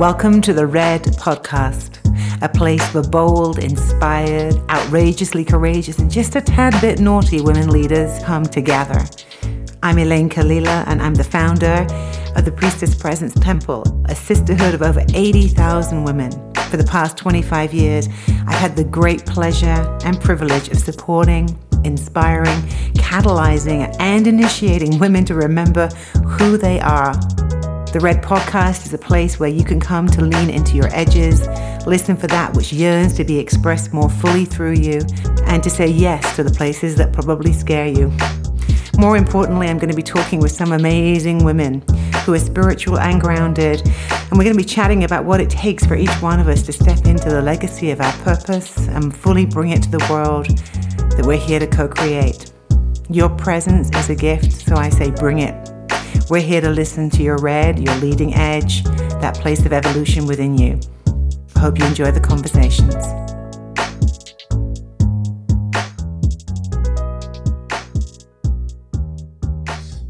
Welcome to the Red Podcast, a place for bold, inspired, outrageously courageous, and just a tad bit naughty women leaders come together. I'm Elayne Kalila, and I'm the founder of the Priestess Presence Temple, a sisterhood of over 80,000 women. For the past 25 years, I've had the great pleasure and privilege of supporting, inspiring, catalyzing, and initiating women to remember who they are. The Red Podcast is a place where you can come to lean into your edges, listen for that which yearns to be expressed more fully through you, and to say yes to the places that probably scare you. More importantly, I'm going to be talking with some amazing women who are spiritual and grounded, and we're going to be chatting about what it takes for each one of us to step into the legacy of our purpose and fully bring it to the world that we're here to co create. Your presence is a gift, so I say bring it. We're here to listen to your red, your leading edge, that place of evolution within you. Hope you enjoy the conversations.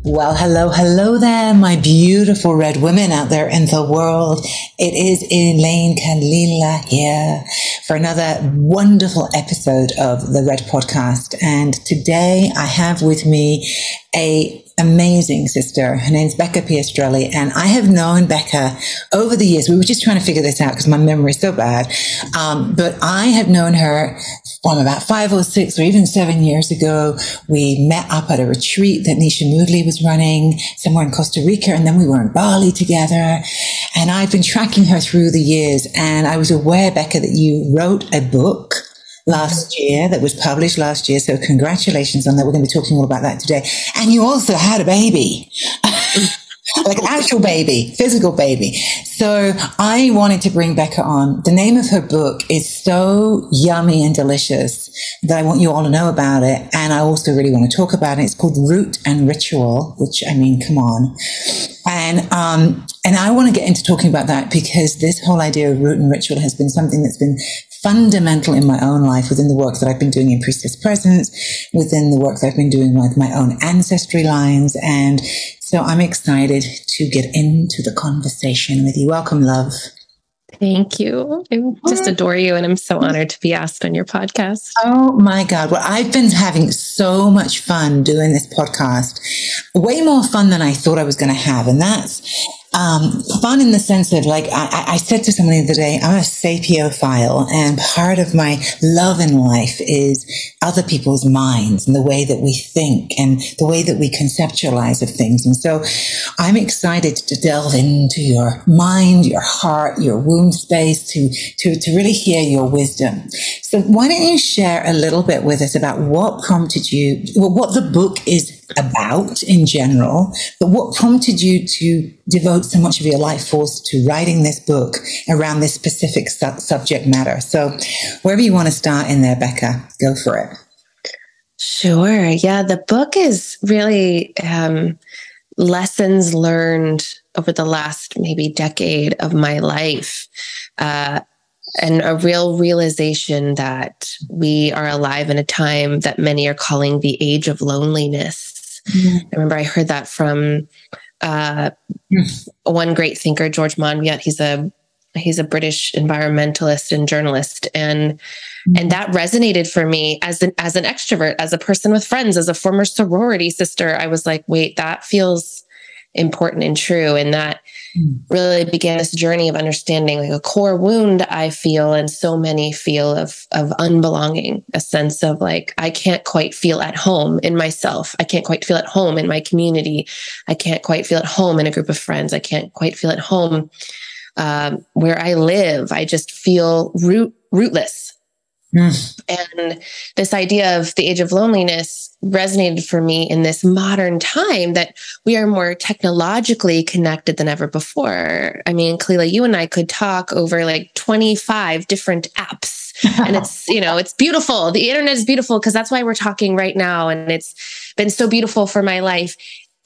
Well, hello, hello there, my beautiful red women out there in the world. It is Elayne Kalila here for another wonderful episode of the Red Podcast. And today I have with me a amazing sister. Her name's Becca Piastrelli, and I have known Becca over the years. We were just trying to figure this out because my memory is so bad. Um, but I have known her from about five or six or even seven years ago. We met up at a retreat that Nisha Moodley was running somewhere in Costa Rica, and then we were in Bali together. And I've been tracking her through the years, and I was aware, Becca, that you wrote a book last year that was published last year. So congratulations on that. We're going to be talking all about that today. And you also had a baby. like an actual baby, physical baby. So I wanted to bring Becca on. The name of her book is so yummy and delicious that I want you all to know about it. And I also really want to talk about it. It's called Root and Ritual, which I mean, come on. And, um, and I want to get into talking about that because this whole idea of root and ritual has been something that's been fundamental in my own life within the work that I've been doing in Priestess Presence, within the work that I've been doing with my own ancestry lines. And so I'm excited to get into the conversation with you. Welcome, love. Thank you. I just oh. adore you, and I'm so honored to be asked on your podcast. Oh my God. Well, I've been having so much fun doing this podcast, way more fun than I thought I was going to have. And that's um, fun in the sense of like I, I, said to somebody the other day, I'm a sapiophile, and part of my love in life is other people's minds and the way that we think and the way that we conceptualize of things. And so, I'm excited to delve into your mind, your heart, your womb space to to to really hear your wisdom. So, why don't you share a little bit with us about what prompted you, well, what the book is about in general, but what prompted you to devote so much of your life force to writing this book around this specific su- subject matter? So, wherever you want to start in there, Becca, go for it. Sure. Yeah, the book is really um, lessons learned over the last maybe decade of my life. Uh, and a real realization that we are alive in a time that many are calling the age of loneliness Mm-hmm. I remember I heard that from uh, one great thinker, George Monbiot. He's a he's a British environmentalist and journalist, and mm-hmm. and that resonated for me as an as an extrovert, as a person with friends, as a former sorority sister. I was like, wait, that feels important and true, and that really began this journey of understanding like a core wound I feel and so many feel of of unbelonging, a sense of like I can't quite feel at home in myself. I can't quite feel at home in my community. I can't quite feel at home in a group of friends. I can't quite feel at home um, where I live. I just feel root rootless And this idea of the age of loneliness resonated for me in this modern time that we are more technologically connected than ever before. I mean, Kalila, you and I could talk over like 25 different apps. and it's, you know, it's beautiful. The internet is beautiful because that's why we're talking right now. And it's been so beautiful for my life.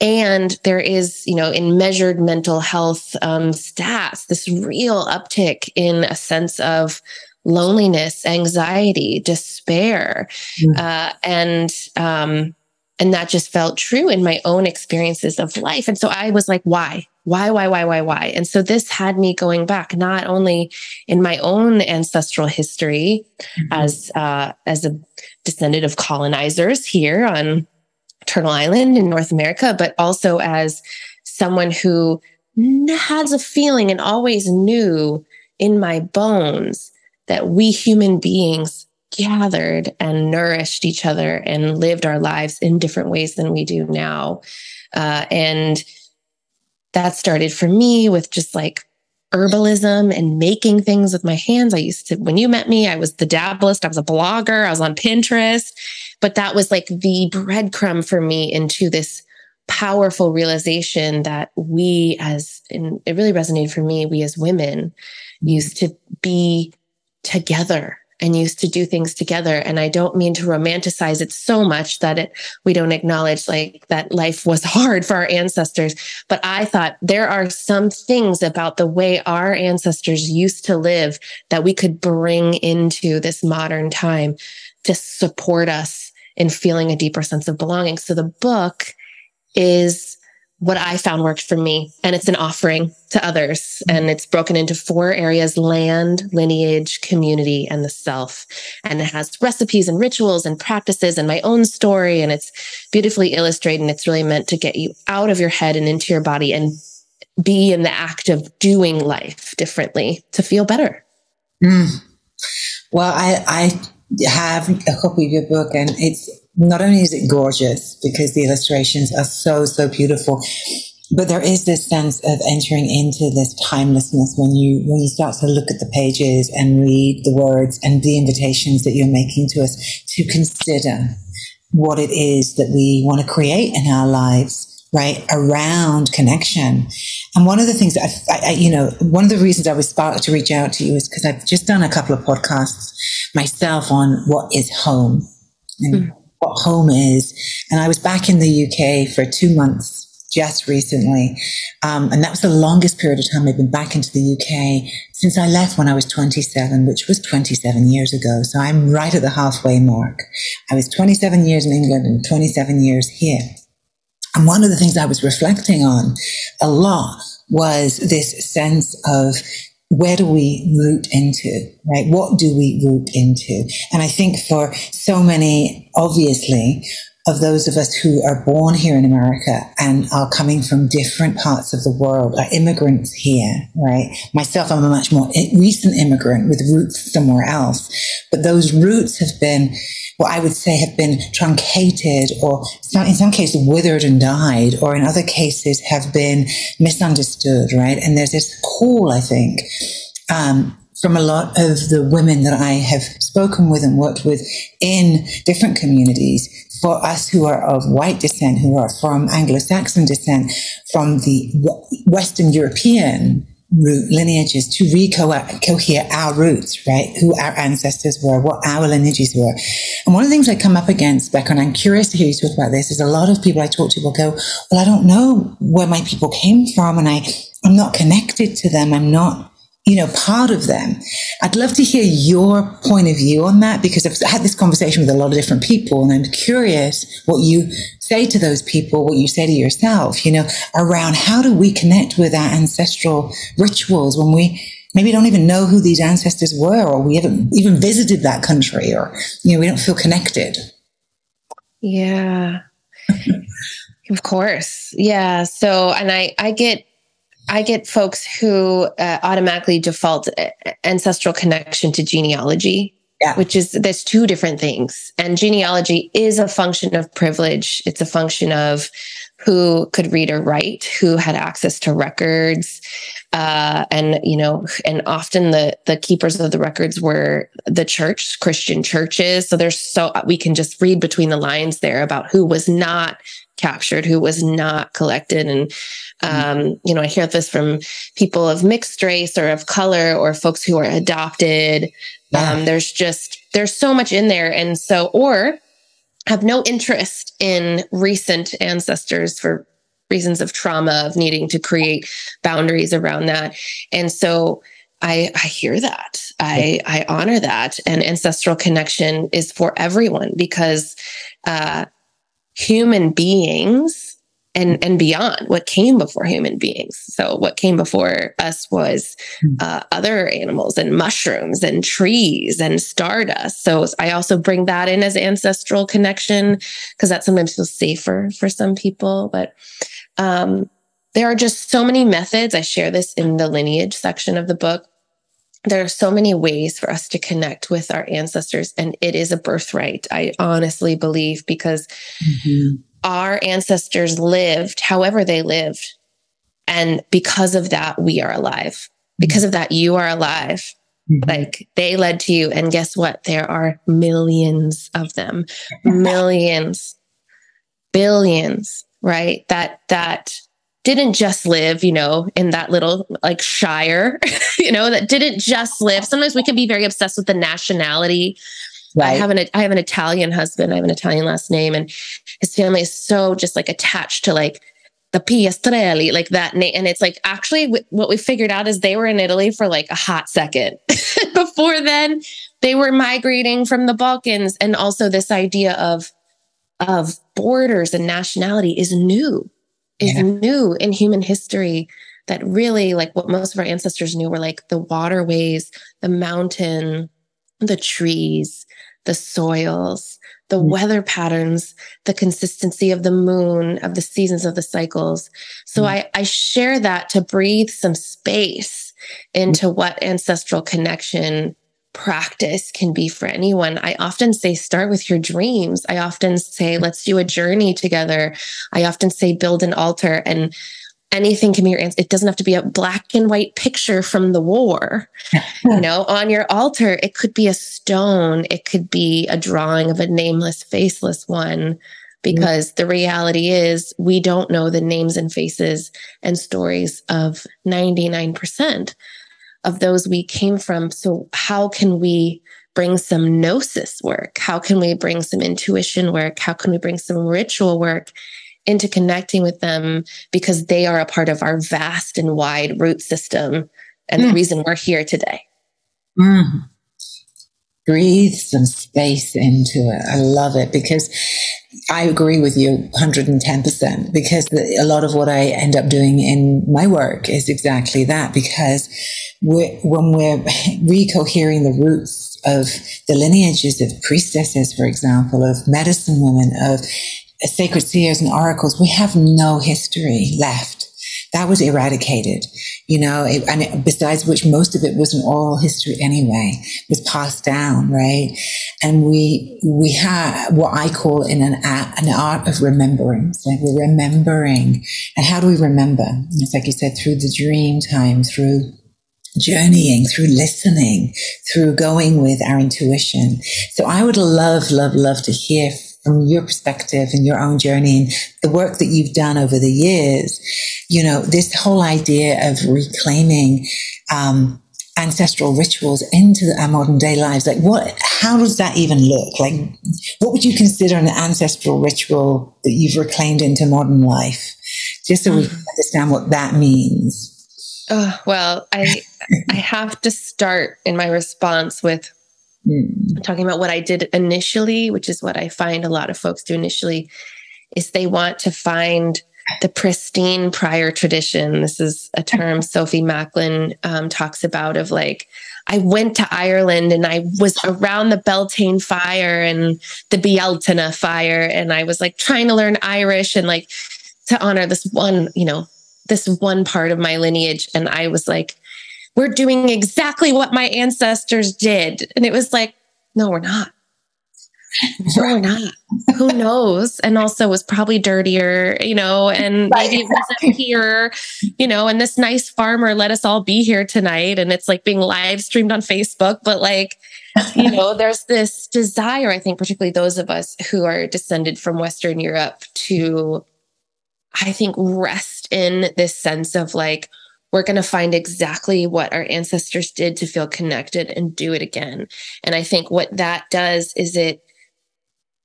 And there is, you know, in measured mental health um, stats, this real uptick in a sense of loneliness, anxiety, despair, mm. uh, and um, and that just felt true in my own experiences of life. And so I was like, why? Why, why, why, why, why? And so this had me going back not only in my own ancestral history mm-hmm. as uh, as a descendant of colonizers here on Turtle Island in North America, but also as someone who has a feeling and always knew in my bones that we human beings gathered and nourished each other and lived our lives in different ways than we do now. Uh, and that started for me with just like herbalism and making things with my hands. I used to, when you met me, I was the dabblist, I was a blogger, I was on Pinterest, but that was like the breadcrumb for me into this powerful realization that we as, and it really resonated for me, we as women used to be together and used to do things together. And I don't mean to romanticize it so much that it, we don't acknowledge like that life was hard for our ancestors. But I thought there are some things about the way our ancestors used to live that we could bring into this modern time to support us in feeling a deeper sense of belonging. So the book is what I found worked for me. And it's an offering to others. And it's broken into four areas land, lineage, community, and the self. And it has recipes and rituals and practices and my own story. And it's beautifully illustrated. And it's really meant to get you out of your head and into your body and be in the act of doing life differently to feel better. Mm. Well, I, I have a copy of your book and it's not only is it gorgeous because the illustrations are so, so beautiful, but there is this sense of entering into this timelessness when you when you start to look at the pages and read the words and the invitations that you're making to us to consider what it is that we want to create in our lives right around connection. And one of the things that I, I, you know one of the reasons i was sparked to reach out to you is because i've just done a couple of podcasts myself on what is home. And mm what home is. And I was back in the UK for two months just recently. Um, and that was the longest period of time I've been back into the UK since I left when I was 27, which was 27 years ago. So I'm right at the halfway mark. I was 27 years in England and 27 years here. And one of the things I was reflecting on a lot was this sense of where do we root into, right? What do we root into? And I think for so many, obviously, of those of us who are born here in America and are coming from different parts of the world are immigrants here, right? Myself, I'm a much more recent immigrant with roots somewhere else, but those roots have been what I would say have been truncated or in some cases withered and died, or in other cases have been misunderstood, right? And there's this call, I think, um, from a lot of the women that I have spoken with and worked with in different communities for us who are of white descent, who are from Anglo-Saxon descent, from the Western European root lineages to recohere our roots, right? Who our ancestors were, what our lineages were. And one of the things I come up against, Becca, and I'm curious to hear you talk about this, is a lot of people I talk to will go, well, I don't know where my people came from and I, I'm not connected to them. I'm not you know, part of them. I'd love to hear your point of view on that because I've had this conversation with a lot of different people and I'm curious what you say to those people, what you say to yourself, you know, around how do we connect with our ancestral rituals when we maybe don't even know who these ancestors were or we haven't even visited that country or, you know, we don't feel connected. Yeah. of course. Yeah. So, and I, I get I get folks who uh, automatically default uh, ancestral connection to genealogy, yeah. which is there's two different things. And genealogy is a function of privilege. It's a function of who could read or write, who had access to records, uh, and you know, and often the the keepers of the records were the church, Christian churches. So there's so we can just read between the lines there about who was not captured, who was not collected. And, um, you know, I hear this from people of mixed race or of color or folks who are adopted. Yeah. Um, there's just, there's so much in there. And so, or have no interest in recent ancestors for reasons of trauma, of needing to create boundaries around that. And so, I, I hear that. I, I honor that. And ancestral connection is for everyone because uh, human beings and and beyond what came before human beings. So what came before us was hmm. uh, other animals and mushrooms and trees and stardust. So i also bring that in as ancestral connection because that sometimes feels safer for some people but um, there are just so many methods. I share this in the lineage section of the book there are so many ways for us to connect with our ancestors and it is a birthright i honestly believe because mm-hmm our ancestors lived however they lived. And because of that, we are alive. Because of that, you are alive. Mm-hmm. Like they led to you. And guess what? There are millions of them, millions, billions, right? That, that didn't just live, you know, in that little like shire, you know, that didn't just live. Sometimes we can be very obsessed with the nationality Right. I have an I have an Italian husband. I have an Italian last name, and his family is so just like attached to like the Piastrelli, like that name. And it's like actually what we figured out is they were in Italy for like a hot second. Before then, they were migrating from the Balkans, and also this idea of of borders and nationality is new, is yeah. new in human history. That really, like what most of our ancestors knew, were like the waterways, the mountain, the trees, the soils, the mm. weather patterns, the consistency of the moon, of the seasons of the cycles. So mm. I, I share that to breathe some space into mm. what ancestral connection practice can be for anyone. I often say, start with your dreams. I often say, let's do a journey together. I often say, build an altar. And anything can be your answer. It doesn't have to be a black and white picture from the war. you know, on your altar, it could be a stone, it could be a drawing of a nameless, faceless one. Mm-hmm. Because the reality is, we don't know the names and faces and stories of 99% of those we came from. So, how can we bring some gnosis work? How can we bring some intuition work? How can we bring some ritual work into connecting with them because they are a part of our vast and wide root system and mm. the reason we're here today. Mm. Breathe some space into it. I love it because I agree with you 110% because the, a lot of what I end up doing in my work is exactly that because we're, when we're recohering the roots of the lineages of priestesses, for example, of medicine women, of sacred seers and oracles, we have no history left. That was eradicated, you know, it, and it, besides which most of it wasn't oral history anyway, was passed down, right? And we, we have what I call in an, an art of remembrance, like we're remembering. And how do we remember? It's like you said, through the dream time, through journeying, through listening, through going with our intuition. So I would love, love, love to hear from your perspective and your own journey and the work that you've done over the years, you know, this whole idea of reclaiming, um, ancestral rituals into our modern day lives like what how does that even look? Like what would you consider an ancestral ritual that you've reclaimed into modern life? Just so we can understand what that means. Uh, well i i have to start in my response with Mm. Talking about what I did initially, which is what I find a lot of folks do initially, is they want to find the pristine prior tradition. This is a term Sophie Macklin um, talks about of like, I went to Ireland and I was around the Beltane fire and the Bealtaine fire. And I was like trying to learn Irish and like to honor this one, you know, this one part of my lineage. And I was like, we're doing exactly what my ancestors did. And it was like, no, we're not. No, we're not. Who knows? And also was probably dirtier, you know, and maybe it wasn't here, you know, and this nice farmer let us all be here tonight. And it's like being live streamed on Facebook. But like, you know, there's this desire, I think, particularly those of us who are descended from Western Europe to, I think, rest in this sense of like, we're going to find exactly what our ancestors did to feel connected and do it again. And I think what that does is it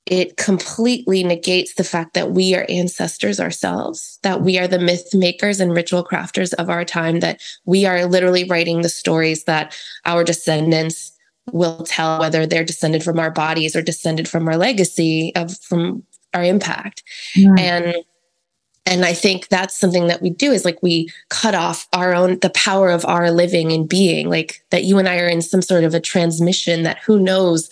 it completely negates the fact that we are ancestors ourselves, that we are the myth makers and ritual crafters of our time, that we are literally writing the stories that our descendants will tell, whether they're descended from our bodies or descended from our legacy of from our impact. Yeah. And and I think that's something that we do is like we cut off our own, the power of our living and being, like that you and I are in some sort of a transmission that who knows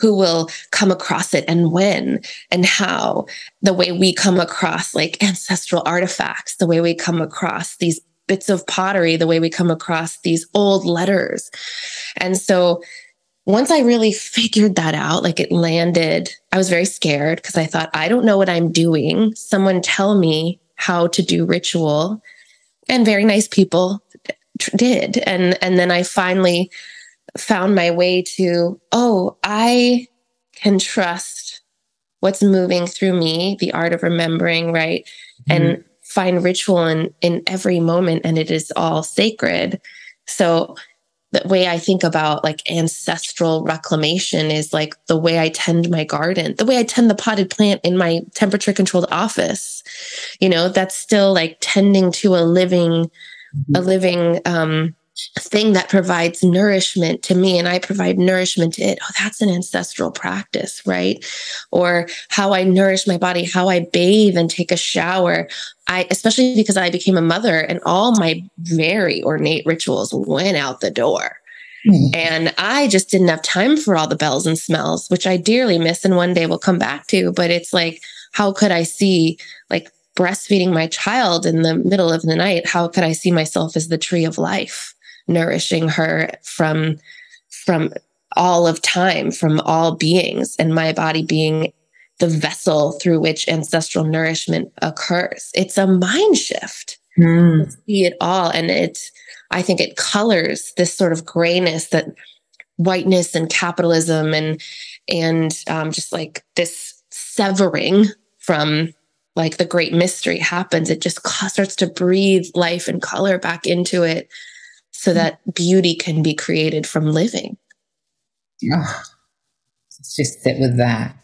who will come across it and when and how the way we come across like ancestral artifacts, the way we come across these bits of pottery, the way we come across these old letters. And so once I really figured that out, like it landed, I was very scared because I thought, I don't know what I'm doing. Someone tell me how to do ritual. And very nice people did. And, and then I finally found my way to, oh, I can trust what's moving through me, the art of remembering, right? Mm-hmm. And find ritual in, in every moment, and it is all sacred. So the way I think about like ancestral reclamation is like the way I tend my garden, the way I tend the potted plant in my temperature controlled office. You know, that's still like tending to a living, a living um thing that provides nourishment to me and I provide nourishment to it. Oh, that's an ancestral practice, right? Or how I nourish my body, how I bathe and take a shower. I, especially because I became a mother and all my very ornate rituals went out the door. Mm. And I just didn't have time for all the bells and smells, which I dearly miss and one day will come back to. But it's like, how could I see like breastfeeding my child in the middle of the night? How could I see myself as the tree of life? Nourishing her from from all of time from all beings and my body being the vessel through which ancestral nourishment occurs. It's a mind shift. Mm. see it all. And it's i think it colors this sort of grayness that whiteness and capitalism and and um, just like this severing from like the great mystery happens. It just starts to breathe life and color back into it so that beauty can be created from living. Oh, let's just sit with that.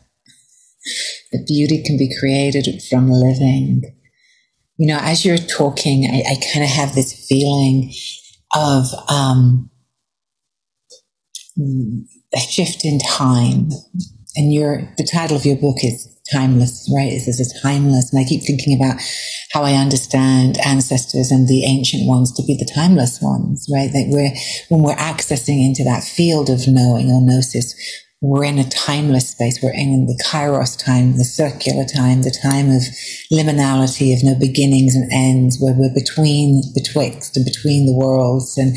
The beauty can be created from living. You know, as you're talking, I, I kind of have this feeling of um, a shift in time. And your the title of your book is timeless, right? Is this is timeless. And I keep thinking about how I understand ancestors and the ancient ones to be the timeless ones, right? That we're, when we're accessing into that field of knowing or gnosis, we're in a timeless space. We're in the kairos time, the circular time, the time of liminality, of no beginnings and ends, where we're between, betwixt and between the worlds. And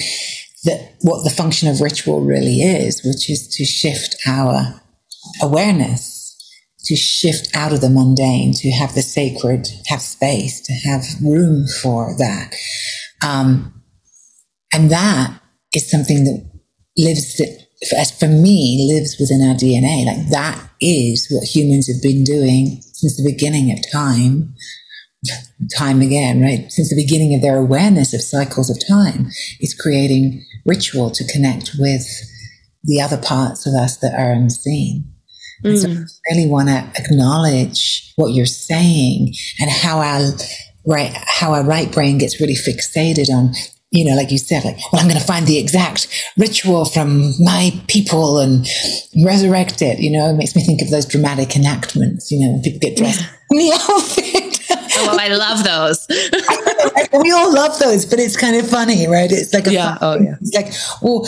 that what the function of ritual really is, which is to shift our awareness to shift out of the mundane, to have the sacred, have space, to have room for that. Um, and that is something that lives, as for me, lives within our DNA. Like that is what humans have been doing since the beginning of time, time again, right? Since the beginning of their awareness of cycles of time, is creating ritual to connect with the other parts of us that are unseen. Mm. So I really want to acknowledge what you're saying and how our right how our right brain gets really fixated on you know, like you said, like, well, I'm going to find the exact ritual from my people and resurrect it. You know, it makes me think of those dramatic enactments, you know, when people get dressed yeah. in the outfit. I love those. we all love those, but it's kind of funny, right? It's like, a yeah, oh, yeah. It's like, well,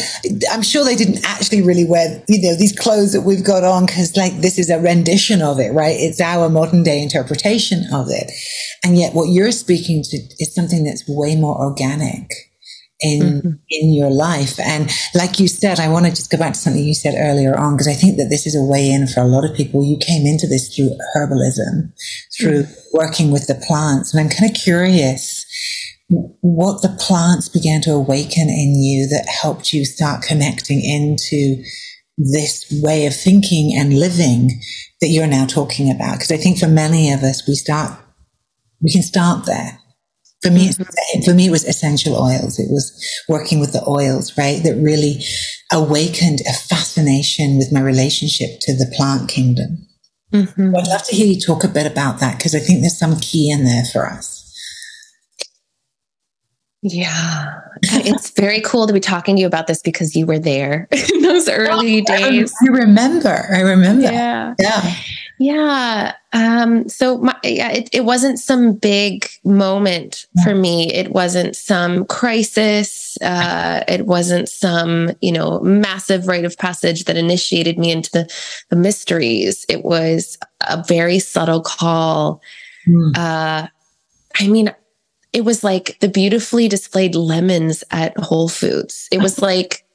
I'm sure they didn't actually really wear, you know, these clothes that we've got on because, like, this is a rendition of it, right? It's our modern day interpretation of it. And yet, what you're speaking to is something that's way more organic in mm-hmm. in your life. And like you said i want to just go back to something you said earlier on because i think that this is a way in for a lot of people. You came into this through herbalism through mm-hmm. working with the plants. And i'm kind of curious what the plants began to awaken in you that helped you start connecting into this way of thinking and living that you're now talking about? Because i think for many of us we start we can start there for me, mm-hmm. for me, it was essential oils. It was working with the oils, right? That really awakened a fascination with my relationship to the plant kingdom. Mm-hmm. I'd love to hear you talk a bit about that because I think there's some key in there for us. Yeah, it's very cool to be talking to you about this because you were there in those early oh, days. I remember. I remember. Yeah. Yeah. Yeah. Um, so my, yeah, it, it wasn't some big moment for me. It wasn't some crisis. Uh, it wasn't some, you know, massive rite of passage that initiated me into the, the mysteries. It was a very subtle call. Mm. Uh, I mean, it was like the beautifully displayed lemons at Whole Foods. It was like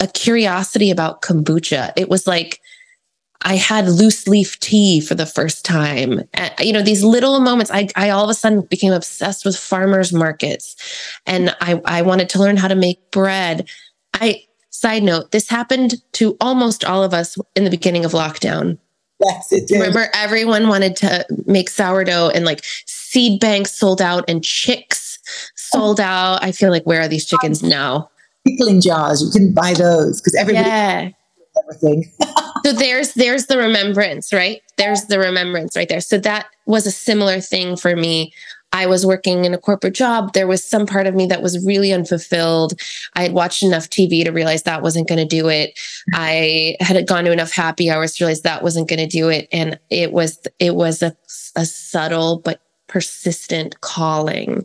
a curiosity about kombucha. It was like I had loose leaf tea for the first time. And, you know, these little moments, I, I all of a sudden became obsessed with farmers markets and I, I wanted to learn how to make bread. I, side note, this happened to almost all of us in the beginning of lockdown. Yes, it did. Remember, everyone wanted to make sourdough and like seed banks sold out and chicks sold out. I feel like, where are these chickens now? Pickling jars, you couldn't buy those because everybody. Yeah. Everything. so there's there's the remembrance, right? There's the remembrance right there. So that was a similar thing for me. I was working in a corporate job. There was some part of me that was really unfulfilled. I had watched enough TV to realize that wasn't going to do it. I had gone to enough happy hours to realize that wasn't going to do it. And it was, it was a, a subtle but persistent calling.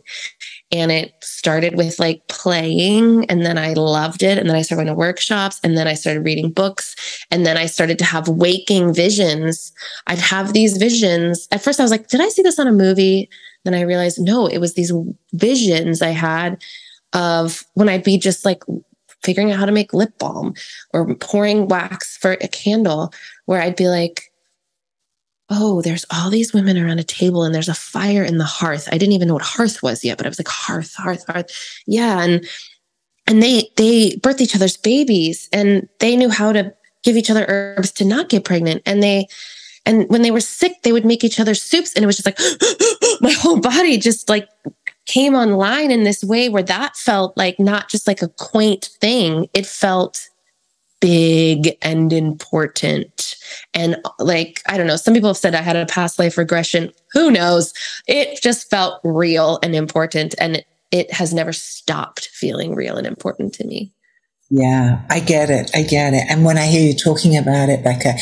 And it started with like playing, and then I loved it. And then I started going to workshops, and then I started reading books. And then I started to have waking visions. I'd have these visions. At first, I was like, did I see this on a movie? Then I realized, no, it was these visions I had of when I'd be just like figuring out how to make lip balm or pouring wax for a candle, where I'd be like, oh, there's all these women around a table and there's a fire in the hearth. I didn't even know what hearth was yet, but I was like, hearth, hearth, hearth. Yeah. And and they they birthed each other's babies and they knew how to give each other herbs to not get pregnant. And they and when they were sick, they would make each other soups. And it was just like my whole body just like came online in this way where that felt like not just like a quaint thing. It felt big and important. And like, I don't know, some people have said I had a past life regression. Who knows? It just felt real and important. And it has never stopped feeling real and important to me. Yeah, I get it. I get it. And when I hear you talking about it, Becca,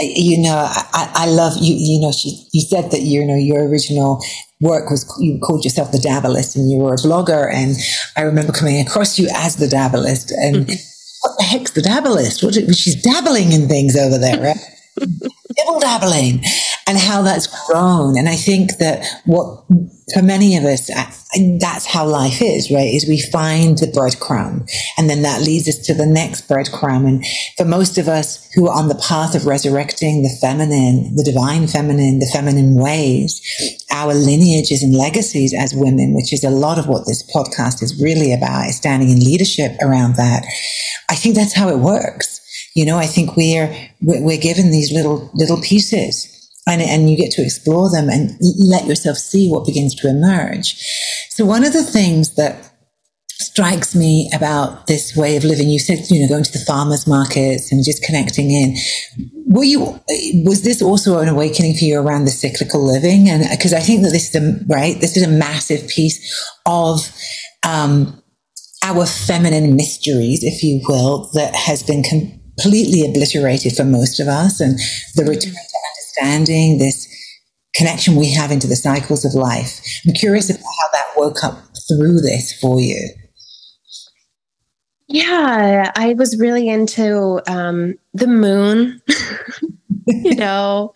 you know, I, I love you. You know, she, you said that you know your original work was you called yourself the Dabblist, and you were a blogger. And I remember coming across you as the Dabblist, and mm-hmm what the heck's the dabblist? What, she's dabbling in things over there, right? Dibble dabbling, and how that's grown. And I think that what, for many of us, uh, that's how life is, right? Is we find the breadcrumb and then that leads us to the next breadcrumb. And for most of us who are on the path of resurrecting the feminine, the divine feminine, the feminine ways, our lineages and legacies as women, which is a lot of what this podcast is really about, is standing in leadership around that. I think that's how it works. You know, I think we're, we're given these little, little pieces and, and you get to explore them and let yourself see what begins to emerge. So one of the things that strikes me about this way of living, you said, you know, going to the farmers markets and just connecting in. Were you, was this also an awakening for you around the cyclical living? And because I think that this is a, right, this is a massive piece of, um, our feminine mysteries, if you will, that has been completely obliterated for most of us. And the return understanding this connection we have into the cycles of life. I'm curious about how that woke up through this for you. Yeah, I was really into um, the moon, you know,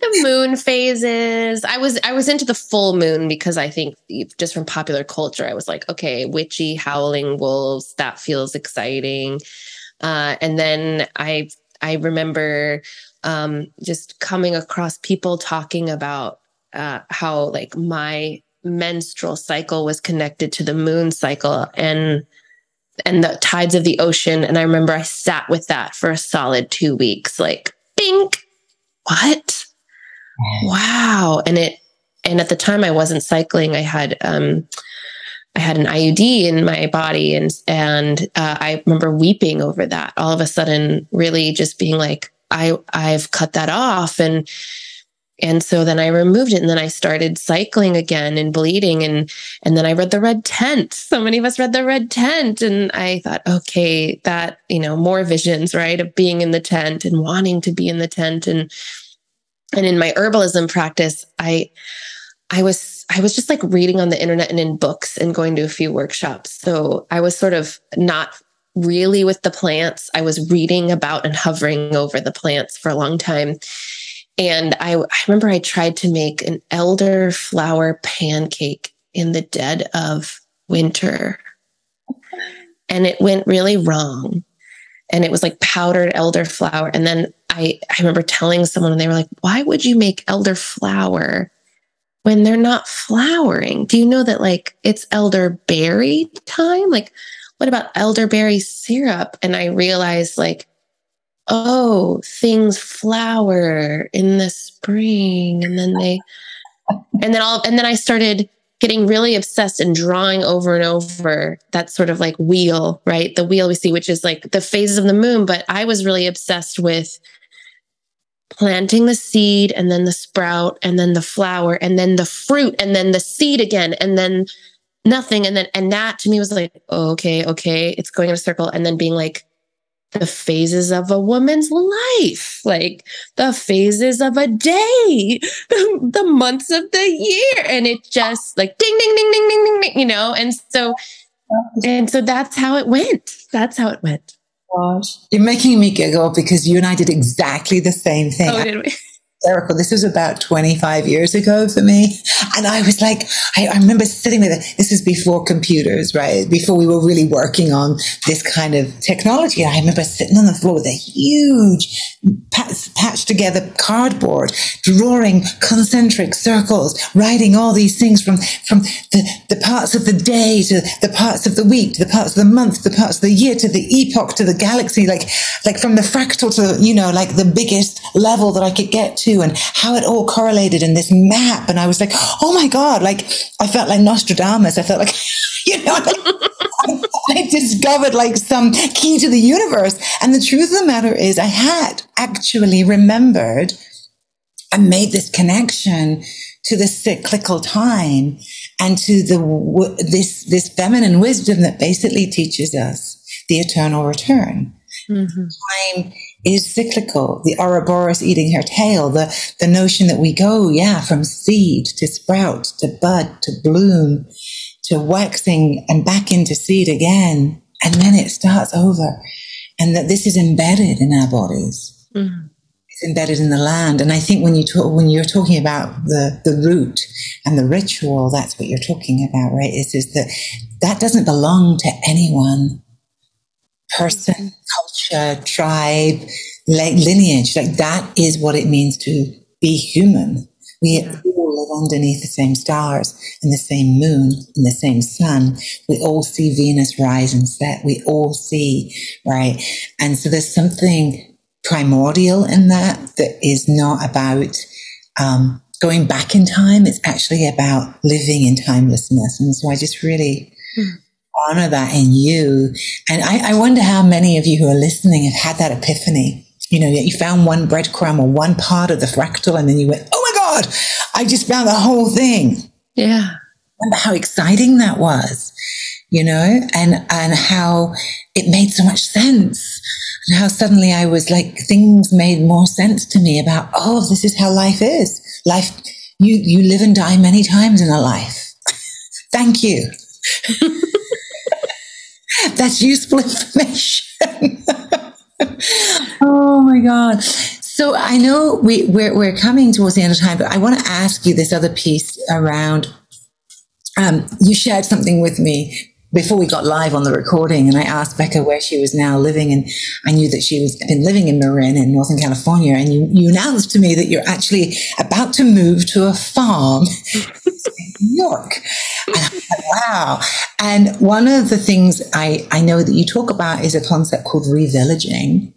the moon phases. I was I was into the full moon because I think just from popular culture, I was like, okay, witchy howling wolves, that feels exciting. Uh, and then I I remember um, just coming across people talking about uh, how like my menstrual cycle was connected to the moon cycle and and the tides of the ocean. And I remember I sat with that for a solid two weeks, like, bink, what? wow. And it, and at the time I wasn't cycling. I had, um, I had an IUD in my body and, and, uh, I remember weeping over that all of a sudden, really just being like, I, I've cut that off. And, and so then I removed it and then I started cycling again and bleeding and and then I read the red tent. So many of us read the red tent and I thought okay that you know more visions right of being in the tent and wanting to be in the tent and And in my herbalism practice, I I was I was just like reading on the internet and in books and going to a few workshops. So I was sort of not really with the plants. I was reading about and hovering over the plants for a long time. And I, I remember I tried to make an elderflower pancake in the dead of winter. And it went really wrong. And it was like powdered elderflower. And then I, I remember telling someone, and they were like, Why would you make elderflower when they're not flowering? Do you know that like it's elderberry time? Like, what about elderberry syrup? And I realized like, oh, things flower in the spring. And then they, and then all, and then I started getting really obsessed and drawing over and over that sort of like wheel, right? The wheel we see, which is like the phases of the moon. But I was really obsessed with planting the seed and then the sprout and then the flower and then the fruit and then the seed again and then nothing. And then, and that to me was like, oh, okay, okay, it's going in a circle. And then being like, the phases of a woman's life, like the phases of a day, the, the months of the year. And it just like ding, ding, ding, ding, ding, ding, ding, you know? And so, and so that's how it went. That's how it went. Gosh, you're making me giggle because you and I did exactly the same thing. Oh, did we? hysterical. This was about 25 years ago for me. And I was like, I, I remember sitting there. This is before computers, right? Before we were really working on this kind of technology. I remember sitting on the floor with a huge patched together cardboard, drawing concentric circles, writing all these things from, from the, the parts of the day to the parts of the week, to the parts of the month, to the parts of the year, to the epoch, to the galaxy, like, like from the fractal to, you know, like the biggest level that I could get to and how it all correlated in this map. And I was like, oh my God, like I felt like Nostradamus. I felt like, you know, I discovered like some key to the universe. And the truth of the matter is I had actually remembered and made this connection to the cyclical time and to the this this feminine wisdom that basically teaches us the eternal return. Mm-hmm. Time is cyclical. The Ouroboros eating her tail, the, the notion that we go, yeah, from seed to sprout to bud to bloom to waxing and back into seed again. And then it starts over. And that this is embedded in our bodies. Mm-hmm. It's embedded in the land. And I think when you talk, when you're talking about the, the root and the ritual, that's what you're talking about, right? Is, is that that doesn't belong to anyone person, culture, tribe, like lineage. Like that is what it means to be human. We yeah. all live underneath the same stars and the same moon and the same sun. We all see Venus rise and set. We all see, right? And so there's something primordial in that that is not about um, going back in time. It's actually about living in timelessness. And so I just really mm honor that in you. And I, I wonder how many of you who are listening have had that epiphany. You know, you found one breadcrumb or one part of the fractal, and then you went, "Oh my God, I just found the whole thing." Yeah. Remember how exciting that was, you know, and and how it made so much sense, and how suddenly I was like things made more sense to me about, oh, this is how life is. Life, you you live and die many times in a life. Thank you. That's useful information. oh my God. So I know we, we're, we're coming towards the end of time, but I want to ask you this other piece around. Um, you shared something with me before we got live on the recording, and I asked Becca where she was now living, and I knew that she was been living in Marin in Northern California, and you, you announced to me that you're actually about to move to a farm New York. And wow. And one of the things I, I know that you talk about is a concept called revillaging.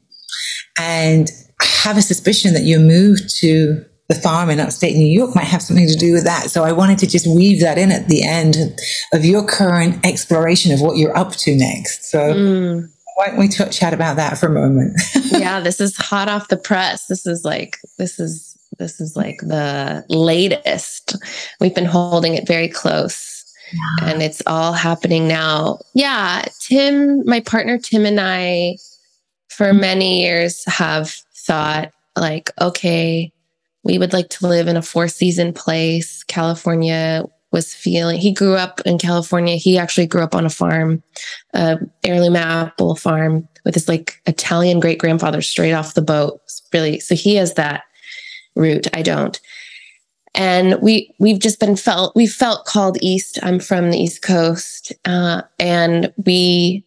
And I have a suspicion that your move to the farm in upstate New York might have something to do with that. So I wanted to just weave that in at the end of your current exploration of what you're up to next. So mm. why don't we chat about that for a moment? yeah, this is hot off the press. This is like, this is, this is like the latest. We've been holding it very close. Yeah. And it's all happening now. Yeah, Tim, my partner Tim and I for many years have thought like, okay, we would like to live in a four season place. California was feeling, he grew up in California. He actually grew up on a farm, uh, heirloom apple farm with his like Italian great grandfather straight off the boat. Really. So he has that root. I don't. And we we've just been felt we felt called east. I'm from the East Coast, uh, and we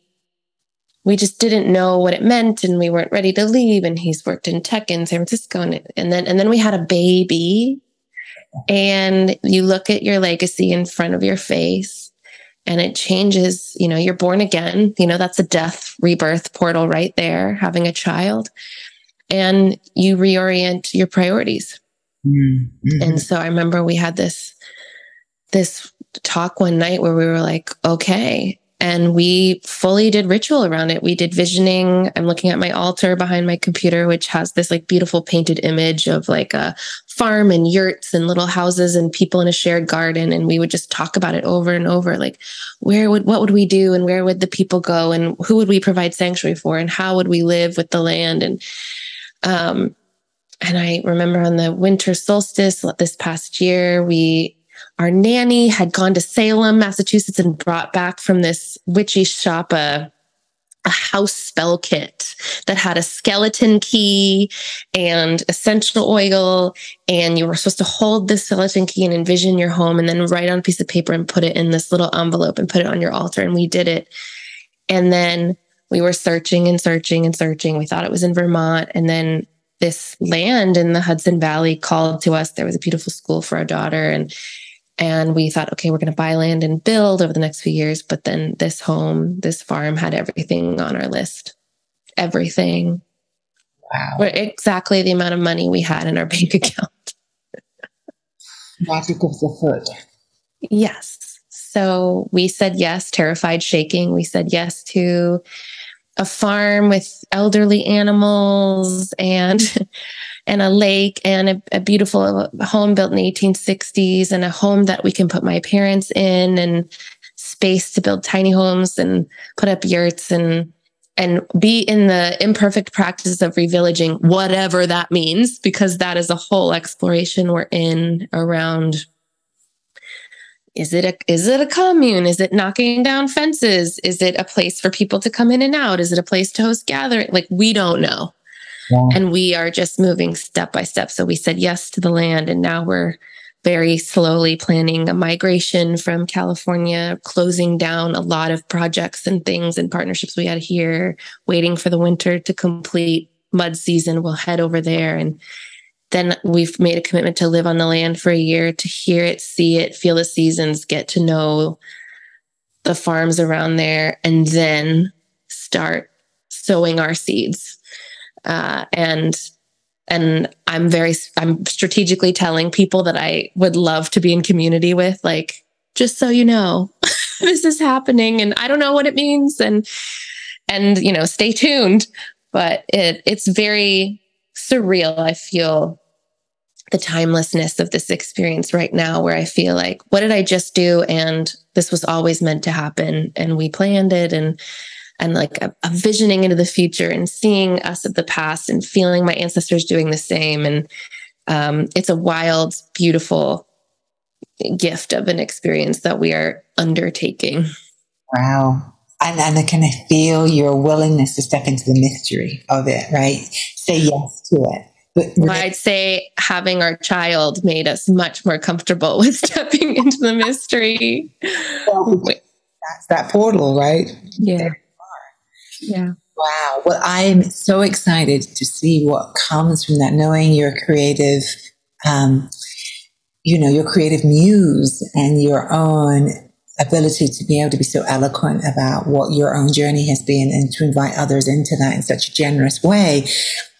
we just didn't know what it meant and we weren't ready to leave and he's worked in tech in San Francisco and, and then and then we had a baby and you look at your legacy in front of your face and it changes you know you're born again you know that's a death rebirth portal right there having a child and you reorient your priorities mm-hmm. and so i remember we had this this talk one night where we were like okay and we fully did ritual around it. We did visioning. I'm looking at my altar behind my computer, which has this like beautiful painted image of like a farm and yurts and little houses and people in a shared garden. And we would just talk about it over and over. Like, where would, what would we do? And where would the people go? And who would we provide sanctuary for? And how would we live with the land? And, um, and I remember on the winter solstice this past year, we our nanny had gone to Salem, Massachusetts, and brought back from this witchy shop a, a house spell kit that had a skeleton key and essential oil. And you were supposed to hold this skeleton key and envision your home and then write on a piece of paper and put it in this little envelope and put it on your altar. And we did it. And then we were searching and searching and searching. We thought it was in Vermont. And then this land in the Hudson Valley called to us. There was a beautiful school for our daughter. And and we thought, okay, we're going to buy land and build over the next few years. But then this home, this farm had everything on our list. Everything. Wow. Exactly the amount of money we had in our bank account. Magic of the foot. Yes. So we said yes, terrified, shaking. We said yes to a farm with elderly animals and and a lake and a, a, beautiful home built in the 1860s and a home that we can put my parents in and space to build tiny homes and put up yurts and and be in the imperfect practice of revillaging whatever that means because that is a whole exploration we're in around is it a is it a commune is it knocking down fences is it a place for people to come in and out is it a place to host gathering like we don't know and we are just moving step by step. So we said yes to the land, and now we're very slowly planning a migration from California, closing down a lot of projects and things and partnerships we had here, waiting for the winter to complete mud season. We'll head over there. And then we've made a commitment to live on the land for a year, to hear it, see it, feel the seasons, get to know the farms around there, and then start sowing our seeds uh, and and I'm very I'm strategically telling people that I would love to be in community with, like just so you know, this is happening, and I don't know what it means, and and you know, stay tuned. But it it's very surreal. I feel the timelessness of this experience right now, where I feel like, what did I just do? And this was always meant to happen, and we planned it, and and like a, a, visioning into the future and seeing us of the past and feeling my ancestors doing the same. And um, it's a wild, beautiful gift of an experience that we are undertaking. Wow. And, and I kind of feel your willingness to step into the mystery of it, right? Say yes to it. But I'd say having our child made us much more comfortable with stepping into the mystery. Well, that's that portal, right? Yeah. Yeah. Wow. Well, I'm so excited to see what comes from that, knowing your creative, um, you know, your creative muse and your own ability to be able to be so eloquent about what your own journey has been and to invite others into that in such a generous way.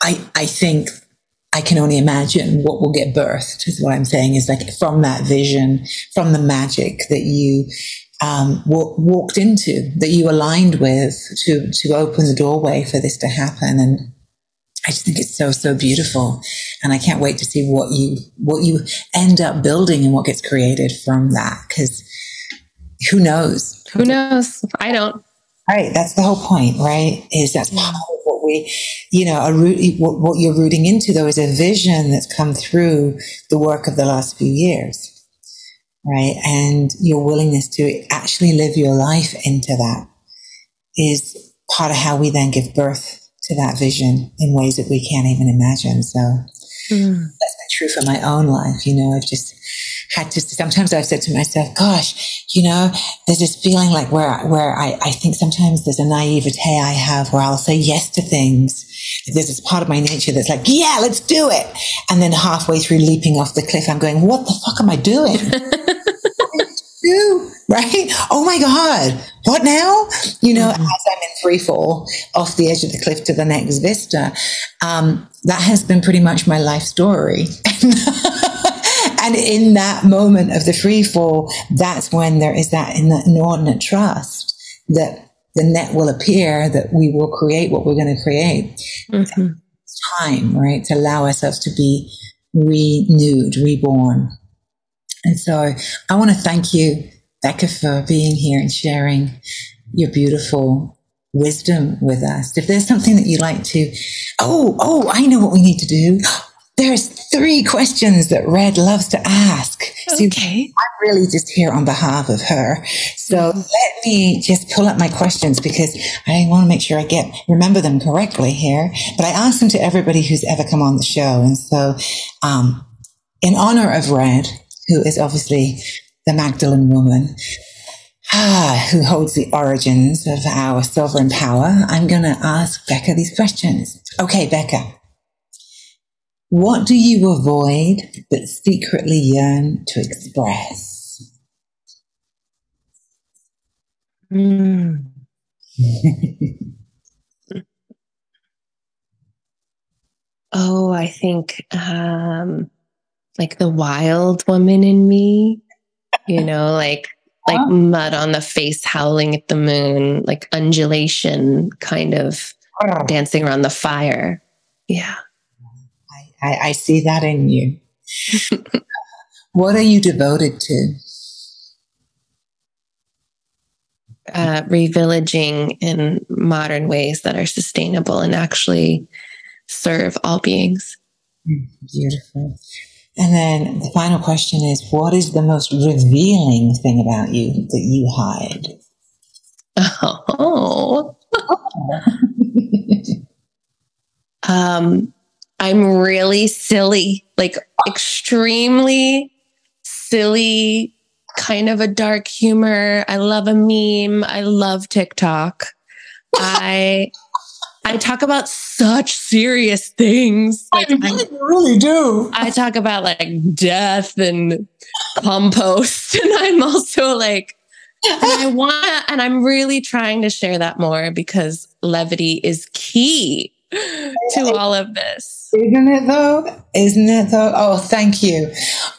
I, I think I can only imagine what will get birthed is what I'm saying is like from that vision, from the magic that you um, w- walked into, that you aligned with to to open the doorway for this to happen. And I just think it's so so beautiful, and I can't wait to see what you what you end up building and what gets created from that. Because who knows? Who knows? I don't. Right, that's the whole point, right? Is that's part of what we, you know, a root, what, what you're rooting into though is a vision that's come through the work of the last few years right? And your willingness to actually live your life into that is part of how we then give birth to that vision in ways that we can't even imagine. So mm. that's been true for my own life. You know, I've just had to, sometimes I've said to myself, gosh, you know, there's this feeling like where, where I, I think sometimes there's a naivete I have where I'll say yes to things. There's this part of my nature that's like, yeah, let's do it. And then halfway through leaping off the cliff, I'm going, what the fuck am I doing? do? Right? Oh my God. What now? You know, mm-hmm. as I'm in free fall off the edge of the cliff to the next vista, um, that has been pretty much my life story. and in that moment of the free fall, that's when there is that inordinate trust that the net will appear, that we will create what we're going to create. Mm-hmm. Time, right? To allow ourselves to be renewed, reborn. And so I want to thank you, Becca, for being here and sharing your beautiful wisdom with us. If there's something that you'd like to, oh, oh, I know what we need to do. There's three questions that Red loves to ask. Okay. I'm really just here on behalf of her. So mm-hmm. let me just pull up my questions because I want to make sure I get, remember them correctly here. But I ask them to everybody who's ever come on the show. And so, um, in honor of Red, who is obviously the Magdalene woman, ah, who holds the origins of our sovereign power, I'm going to ask Becca these questions. Okay, Becca. What do you avoid but secretly yearn to express? Mm. oh, I think um, like the wild woman in me, you know, like like mud on the face howling at the moon, like undulation kind of oh. dancing around the fire. Yeah. I, I see that in you. what are you devoted to? Uh, revillaging in modern ways that are sustainable and actually serve all beings. Mm, beautiful. And then the final question is what is the most revealing thing about you that you hide? Oh. um, I'm really silly, like extremely silly, kind of a dark humor. I love a meme. I love TikTok. I I talk about such serious things. Like, I really, I, really do. I talk about like death and compost, and I'm also like, and I want, and I'm really trying to share that more because levity is key to all of this. Isn't it though? Isn't it though? Oh, thank you.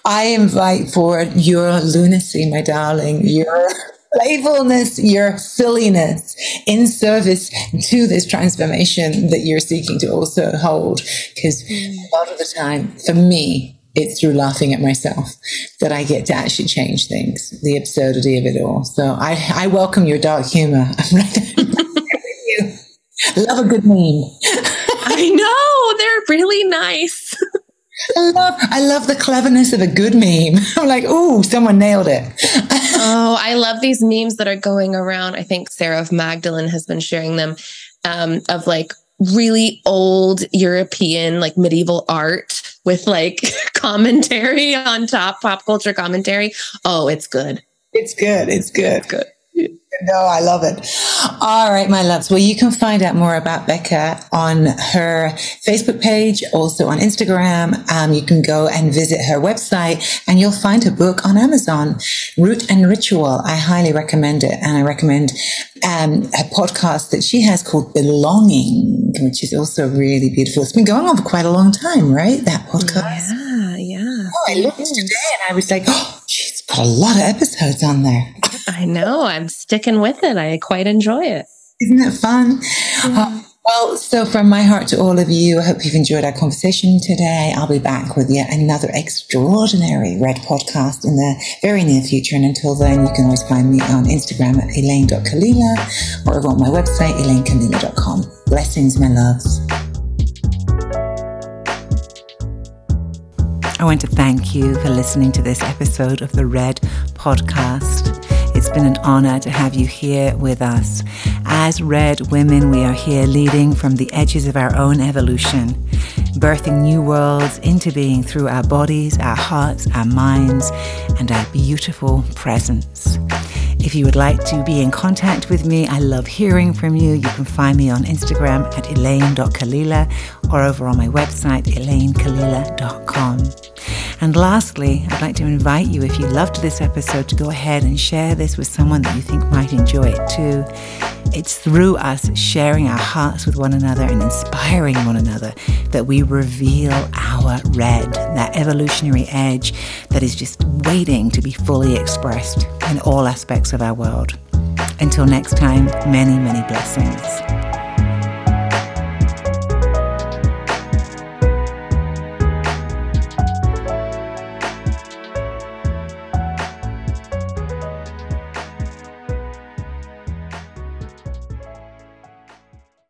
I invite forward your lunacy, my darling. Your playfulness, your silliness in service to this transformation that you're seeking to also hold. Because mm. a lot of the time, for me, it's through laughing at myself that I get to actually change things, the absurdity of it all. So I, I welcome your dark humor. I'm right you. Love a good meme. I know, they're really nice. I love, I love the cleverness of a good meme. I'm like, oh, someone nailed it. oh, I love these memes that are going around. I think Sarah of Magdalene has been sharing them um, of like really old European, like medieval art with like commentary on top, pop culture commentary. Oh, it's good. It's good. It's good. It's good. No, I love it. All right, my loves. Well, you can find out more about Becca on her Facebook page, also on Instagram. Um, you can go and visit her website and you'll find her book on Amazon, Root and Ritual. I highly recommend it. And I recommend um, a podcast that she has called Belonging, which is also really beautiful. It's been going on for quite a long time, right? That podcast. Yeah, yeah. Oh, I looked today and I was like, oh, she's got a lot of episodes on there. I know. I'm sticking with it. I quite enjoy it. Isn't that fun? Yeah. Uh, well, so from my heart to all of you, I hope you've enjoyed our conversation today. I'll be back with yet another extraordinary Red podcast in the very near future. And until then, you can always find me on Instagram at elayne.kalila or over on my website, elaynekalila.com. Blessings, my loves. I want to thank you for listening to this episode of the Red Podcast. It's been an honor to have you here with us. As Red women, we are here leading from the edges of our own evolution, birthing new worlds into being through our bodies, our hearts, our minds, and our beautiful presence. If you would like to be in contact with me, I love hearing from you. You can find me on Instagram at elayne.kalila or over on my website, elaynekalila.com. And lastly, I'd like to invite you, if you loved this episode, to go ahead and share this with someone that you think might enjoy it too. It's through us sharing our hearts with one another and inspiring one another that we reveal our red, that evolutionary edge that is just waiting to be fully expressed in all aspects of our world. Until next time, many, many blessings.